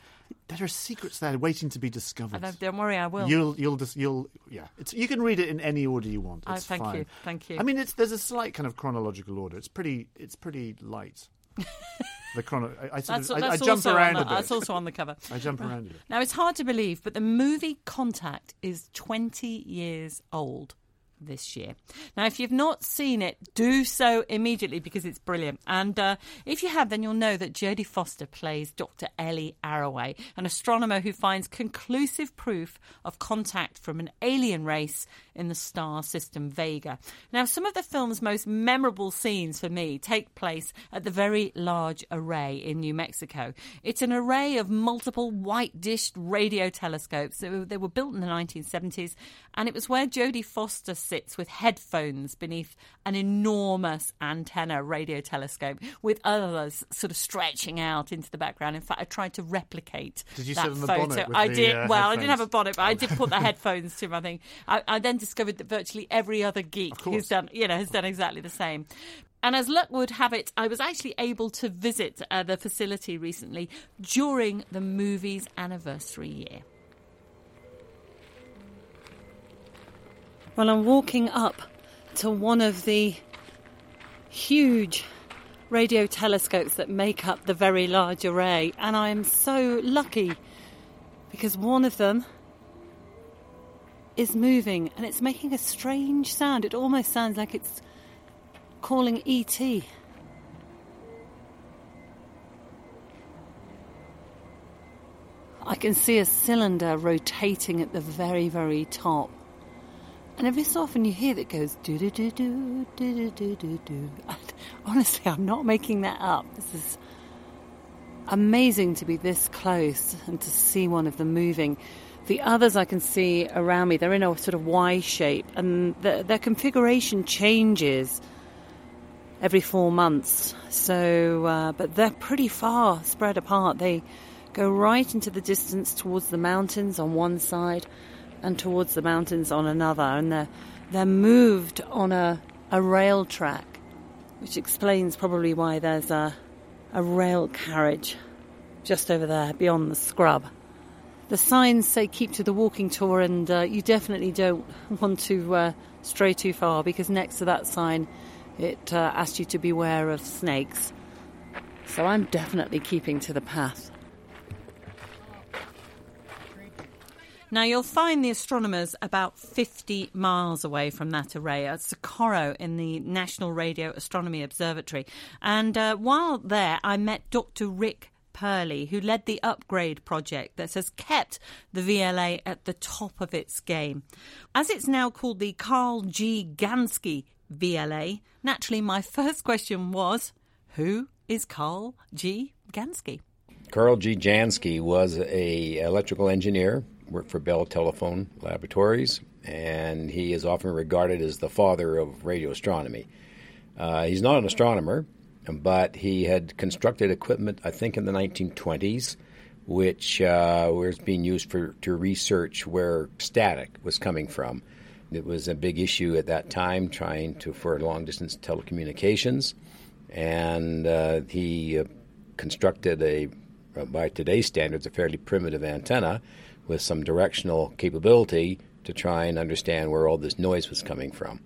There are secrets there waiting to be discovered. I don't, worry I will You'll you'll just you'll yeah. It's you can read it in any order you want. Oh, It's thank fine. you, thank you. I mean, it's there's a slight kind of chronological order. It's pretty it's pretty light. the chrono. I, I, That's, of, I, I jump around on a bit. That's also on the cover. I jump around a bit. Now it's hard to believe, but the movie Contact is 20 years old this year. Now, if you've not seen it, do so immediately because it's brilliant. And uh, if you have, then you'll know that Jodie Foster plays Dr. Ellie Arroway, an astronomer who finds conclusive proof of contact from an alien race in the star system Vega. Now, some of the film's most memorable scenes for me take place at the Very Large Array in New Mexico. It's an array of multiple white dished radio telescopes. Were, they were built in the 1970s, and it was where Jodie Foster sits with headphones beneath an enormous antenna radio telescope with others sort of stretching out into the background. In fact, I tried to replicate Did you that sit on the photo. bonnet I the, did. uh, well, I didn't have a bonnet, but I did put the headphones to my thing. I, I then discovered that virtually every other geek who's done, you know, has done exactly the same. And as luck would have it, I was actually able to visit uh, the facility recently during the movie's anniversary year. Well, I'm walking up to one of the huge radio telescopes that make up the very large array, and I am so lucky because one of them is moving and it's making a strange sound. It almost sounds like it's calling ET. I can see a cylinder rotating at the very, very top. And every so often you hear that goes do do do do do do do do. Honestly, I'm not making that up. This is amazing to be this close and to see one of them moving. The others I can see around me, they're in a sort of Y shape, and the, their configuration changes every four months. So, uh, but they're pretty far spread apart. They go right into the distance towards the mountains on one side and towards the mountains on another, and they're they're moved on a a rail track, which explains probably why there's a a rail carriage just over there beyond the scrub. The signs say keep to the walking tour, and uh, you definitely don't want to uh, stray too far because next to that sign it uh, asks you to beware of snakes. So I'm definitely keeping to the path. Now, you'll find the astronomers about 50 miles away from that array at Socorro in the National Radio Astronomy Observatory. And uh, while there, I met Dr. Rick Perley, who led the upgrade project that has kept the VLA at the top of its game. As it's now called the Karl G. Jansky VLA, naturally, my first question was who is Karl G. Jansky? Karl G. Jansky was a electrical engineer, worked for Bell Telephone Laboratories, and he is often regarded as the father of radio astronomy. Uh, he's not an astronomer. but he had constructed equipment, I think, in the 1920s, which uh, was being used for to research where static was coming from. It was a big issue at that time, trying to for long distance telecommunications, and uh, he uh, constructed a, uh, by today's standards, a fairly primitive antenna with some directional capability to try and understand where all this noise was coming from.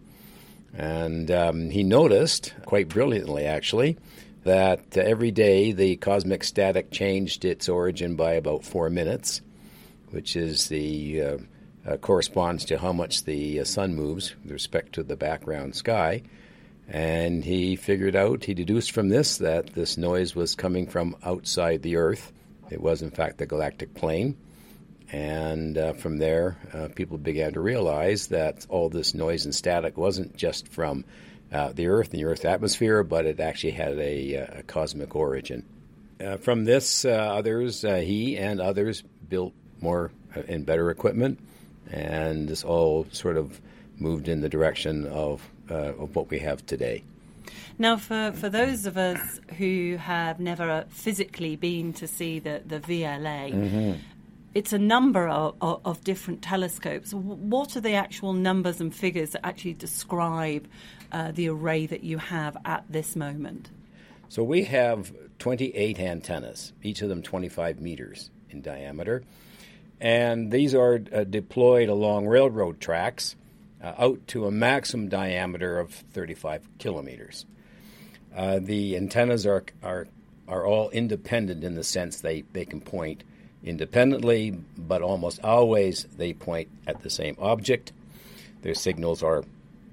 And um, he noticed, quite brilliantly actually, that every day the cosmic static changed its origin by about four minutes, which is the uh, uh, corresponds to how much the uh, sun moves with respect to the background sky. And he figured out, he deduced from this that this noise was coming from outside the Earth. It was, in fact, the galactic plane. And uh, from there, uh, people began to realize that all this noise and static wasn't just from uh, the Earth and the Earth atmosphere, but it actually had a, uh, a cosmic origin. Uh, from this, uh, others, he and others built more and better equipment, and this all sort of moved in the direction of, of what we have today. Now, for, for those of us who have never physically been to see the, the VLA, mm-hmm it's a number of, of, of, different telescopes. What are the actual numbers and figures that actually describe uh, the array that you have at this moment? So we have 28 antennas, each of them 25 meters in diameter. And these are uh, deployed along railroad tracks uh, out to a maximum diameter of 35 kilometers. Uh, the antennas are, are, are all independent in the sense they, they can point independently, but almost always they point at the same object. Their signals are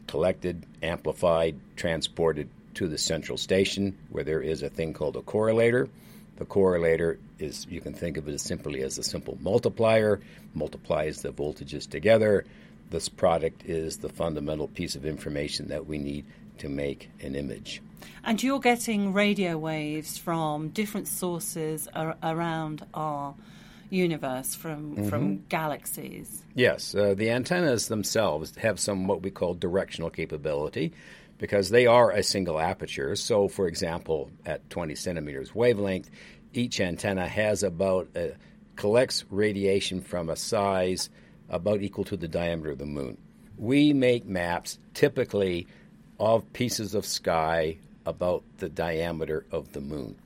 collected, amplified, transported to the central station where there is a thing called a correlator. The correlator is, you can think of it as simply as a simple multiplier, multiplies the voltages together. This product is the fundamental piece of information that we need to make an image. And you're getting radio waves from different sources ar- around our universe from mm-hmm. from galaxies. Yes, uh, the antennas themselves have some what we call directional capability because they are a single aperture. So, for example, at 20 centimeters wavelength, each antenna has about uh, collects radiation from a size about equal to the diameter of the moon. We make maps typically of pieces of sky about the diameter of the moon.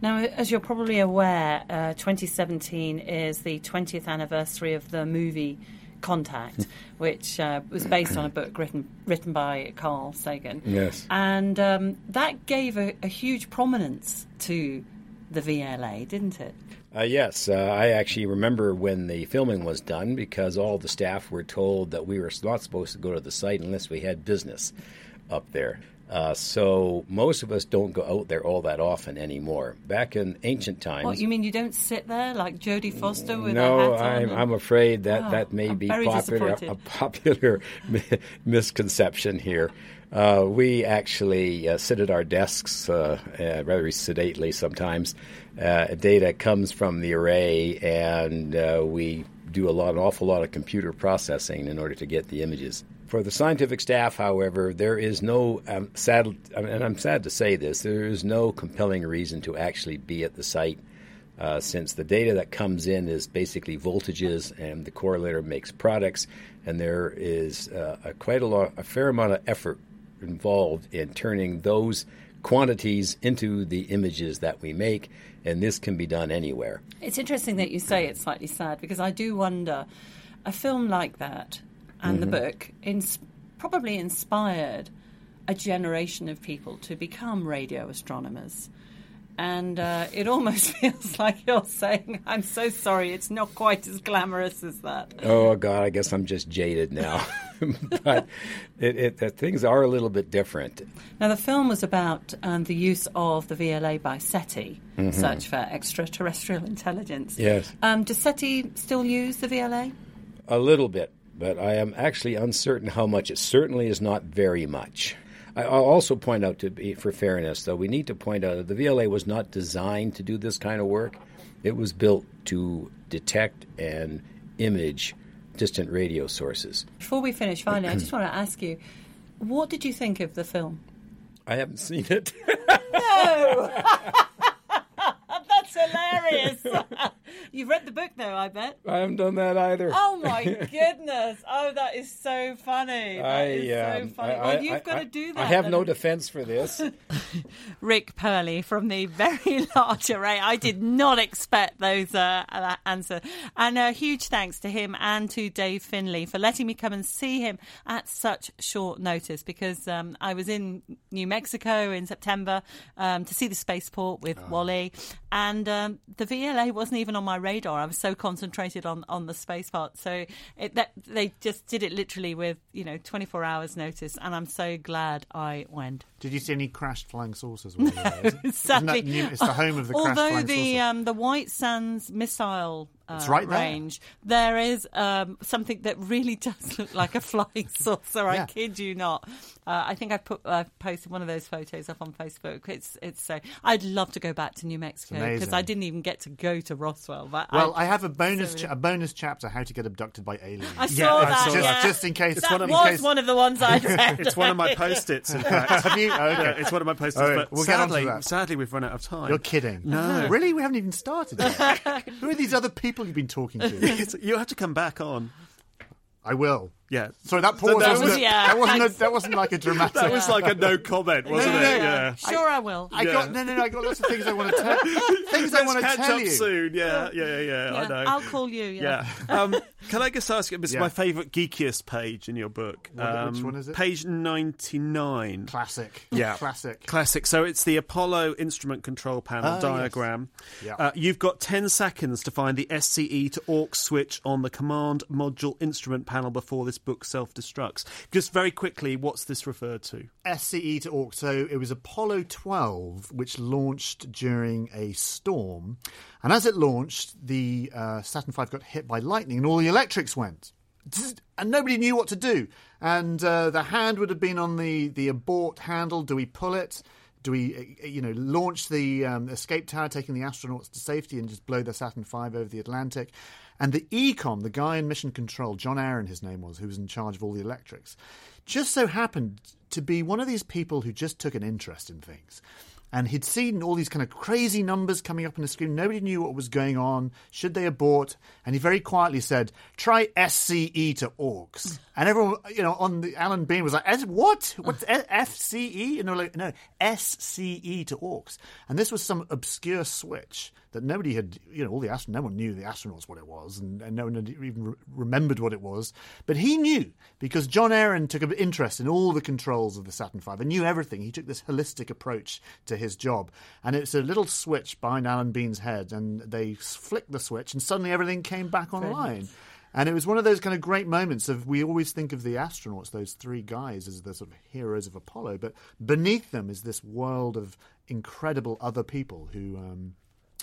Now, as you're probably aware, uh, 2017 is the 20th anniversary of the movie Contact, which uh, was based on a book written written by Carl Sagan. Yes, and um, that gave a, a, huge prominence to the VLA, didn't it? Uh, yes, uh, I actually remember when the filming was done because all the staff were told that we were not supposed to go to the site unless we had business up there. Uh, so most of us don't go out there all that often anymore. Back in ancient times, what you mean you don't sit there like Jodie Foster with no, a hat I'm, I'm afraid that oh, that may I'm be popular a popular misconception here. Uh, we actually uh, sit at our desks uh, uh rather sedately sometimes. Uh, data comes from the array, and uh, we do a lot, an awful lot of computer processing in order to get the images. For the scientific staff, however, there is no um, sad, and I'm sad to say this, there is no compelling reason to actually be at the site. Uh, since the data that comes in is basically voltages, and the correlator makes products, and there is uh, a quite a lot, a fair amount of effort involved in turning those quantities into the images that we make, and this can be done anywhere. It's interesting that you say it's slightly sad because I do wonder a film like that and mm-hmm. the book ins- probably inspired a generation of people to become radio astronomers. And uh, it almost feels like you're saying, I'm so sorry, it's not quite as glamorous as that. Oh, God, I guess I'm just jaded now. but it, it, things are a little bit different. Now, the film was about um, the use of the VLA by SETI, mm-hmm. Search for Extraterrestrial Intelligence. Yes. Um, does SETI still use the VLA? A little bit but I am actually uncertain how much. It certainly is not very much. I'll also point out, to be, for fairness, though, we need to point out that the VLA was not designed to do this kind of work. It was built to detect and image distant radio sources. Before we finish, finally, I just want to ask you, what did you think of the film? I haven't seen it. no, no! That's hilarious. You've read the book, though, I bet. I haven't done that either. Oh my goodness! Oh, that is so funny. That I, is um, so funny. I- well, you've I- got to do that. I have then. no defense for this. Rick Perley from the very large array. I did not expect those uh, that answer. And a huge thanks to him and to Dave Finley for letting me come and see him at such short notice because um, I was in New Mexico in September um, to see the spaceport with Wally, and um, the VLA wasn't even on my radar. I was so concentrated on, on the space part. So it, that, they just did it literally with you know 24 hours notice, and I'm so glad I went. Did you see any crashed flying saucers? while you were there? Is it- isn't Sadly, new- it's the home of the crashed although the um, the White Sands missile. Uh, It's right there. range. There is um, something that really does look like a flying saucer. I kid you not. Uh, I think I put uh, posted one of those photos up on Facebook. It's it's so. I'd love to go back to New Mexico because. I didn't even get to go to Roswell. But Well, I have a bonus, cha- a bonus chapter: how to get abducted by aliens. I saw that. just, yeah. just in case. that in was case- one of the ones I read. It's one of my post-its, in fact. Have you? Okay. Yeah, it's one of my post-its, All right, but we'll sadly, that. sadly, we've run out of time. You're kidding. No. Really? We haven't even started yet. Who are these other people you've been talking to? You have to come back on. I will. Yeah. Sorry, that So pause that wasn't, was- a- yeah, that, wasn't a, that wasn't like a dramatic. That was like a no comment, wasn't No, no, it? no. Yeah. Sure, I will. I Yeah. got no, no, no. I got lots of things I want to tell. Things I Let's want to catch tell up you. soon. Yeah, yeah, yeah, yeah. I know. I'll call you. Yeah. Um, can I just ask you? This is Yeah. my favourite geekiest page in your book. What- which Um, one is it? Page ninety-nine. Classic. Yeah, Classic. Classic. So it's the Apollo instrument control panel yes. diagram. Yeah. Uh, you've got 10 seconds to find the SCE to AUX switch on the command module instrument panel before this book self destructs. Just very quickly, what's this referred to? SCE to AUX. So it was Apollo 12, which launched during a storm. And as it launched, the uh, Saturn V got hit by lightning and all the electrics went. And nobody knew what to do. And uh, the hand would have been on the, the abort handle. Do we pull it? Do we, uh, you know, launch the um, escape tower, taking the astronauts to safety, and just blow the Saturn V over the Atlantic? And the EECOM, the guy in mission control, John Aaron, his name was, who was in charge of all the electrics, just so happened to be one of these people who just took an interest in things. And he'd seen all these kind of crazy numbers coming up on the screen. Nobody knew what was going on. Should they abort? And he very quietly said, "Try SCE to AUX." And everyone, you know, on the Alan Bean was like, "S- "What? What's F- FCE?" And they're like, "No, SCE to AUX." And this was some obscure switch that nobody had, you know, all the astronauts, no one knew the astronauts what it was, and, and no one had even re- remembered what it was. But he knew because John Aaron took an interest in all the controls of the Saturn V and knew everything. He took this holistic approach to his job, and it's a little switch behind Alan Bean's head, and they flicked the switch, and suddenly everything came back online. And it was one of those kind of great moments of we always think of the astronauts, those three guys, as the sort of heroes of Apollo, but beneath them is this world of incredible other people who um,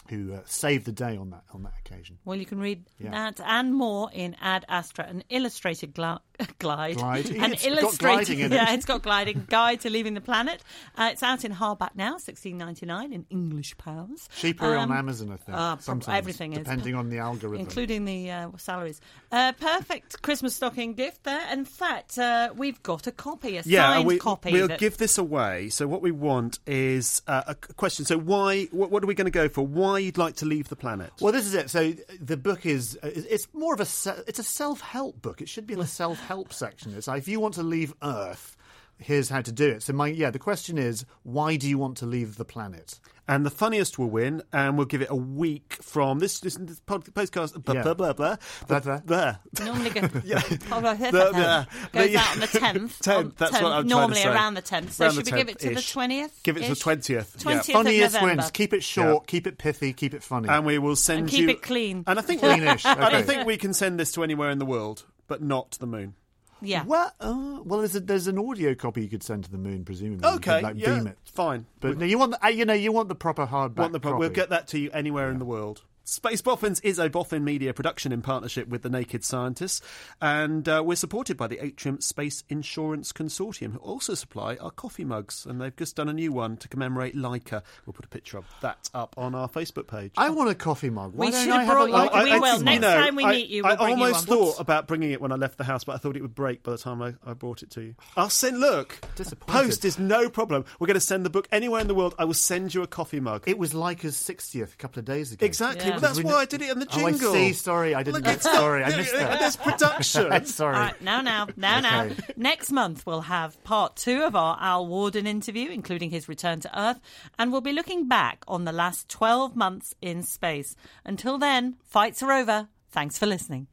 who uh, saved the day on that on that occasion. Well, you can read Yeah. that and more in Ad Astra, an illustrated gla- glide. Glide. An It's got illustrated, gliding in it. yeah, it's got gliding guide to leaving the planet. Uh, it's out in hardback now, sixteen ninety nine in English pounds. Cheaper Um, on Amazon, I think. uh, sometimes, everything is depending on the algorithm. including the uh, salaries. Uh, perfect Christmas stocking gift there. In fact, uh, we've got a copy, a Yeah, signed we, copy. we'll that- give this away. So what we want is uh, a c- question. So why? What, what are we going to go for? Why you'd like to leave the planet? Well, this is it. So the book is uh, it's more of a it's a self help book. It should be in the self help section. It's like if you want to leave Earth, here's how to do it. So my yeah, the question is why do you want to leave the planet? And the funniest will win, and we'll give it a week from this. This, this podcast. Blah, Yeah. blah blah blah Blah, blah. blah. Normally go, Yeah. The- the- goes the- out on the 10th. 10th, on- that's what I'm trying to Normally say. around the 10th. So Around should the we give it to the 20th? Give it to the 20th. 20th of Funniest November. wins. Keep it short. Keep it pithy. Keep it funny. And we will send And keep you. it clean. And I think Cleanish, And I okay. think we can send this to anywhere in the world, but not to the moon. Yeah. Well, uh, well, there's a, there's an audio copy you could send to the moon, presumably. You Okay, could, like, yeah, beam it. fine. But no, you want the, uh, you know you want the proper hardback. Want the pro- copy. we'll get that to you anywhere in the world. Space Boffins is a Boffin Media production in partnership with the Naked Scientists, and uh, we're supported by the Atrium Space Insurance Consortium, who also supply our coffee mugs, and they've just done a new one to commemorate Laika. We'll put a picture of that up on our Facebook page. I want a coffee mug. Why We don't should I have have brought a you- like- we will. Next time we I, meet you, I we'll bring almost one. thought about bringing it when I left the house, but I thought it would break by the time I, I brought it to you. I'll send. Look, post is no problem. We're going to send the book anywhere in the world. I will send you a coffee mug. It was Laika's 60th a couple of days ago. Exactly. Well, that's We why kn- I did it in the jingle. Oh, I jingle. see. Sorry, I didn't Look, get it's sorry. I missed that. There's production. sorry. All right, now, now, now, now. Okay. Next month, we'll have part two of our Al Warden interview, including his return to Earth, and we'll be looking back on the last 12 months in space. Until then, fights are over. Thanks for listening.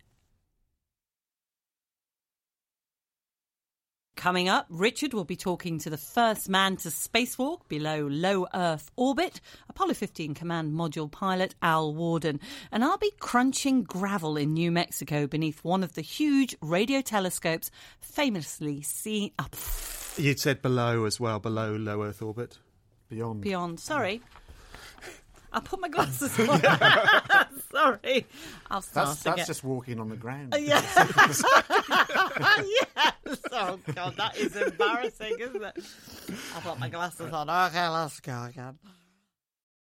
Coming up, Richard will be talking to the first man to spacewalk below low Earth orbit, Apollo 15 command module pilot Al Warden, and I'll be crunching gravel in New Mexico beneath one of the huge radio telescopes famously seen up You said below as well, below low Earth orbit. Beyond. beyond. Sorry. I'll put my glasses on. Sorry. I'll start That's, again. that's just walking on the ground. Yes. yes. Oh, God, that is embarrassing, isn't it? I'll put my glasses on. Okay, let's go again.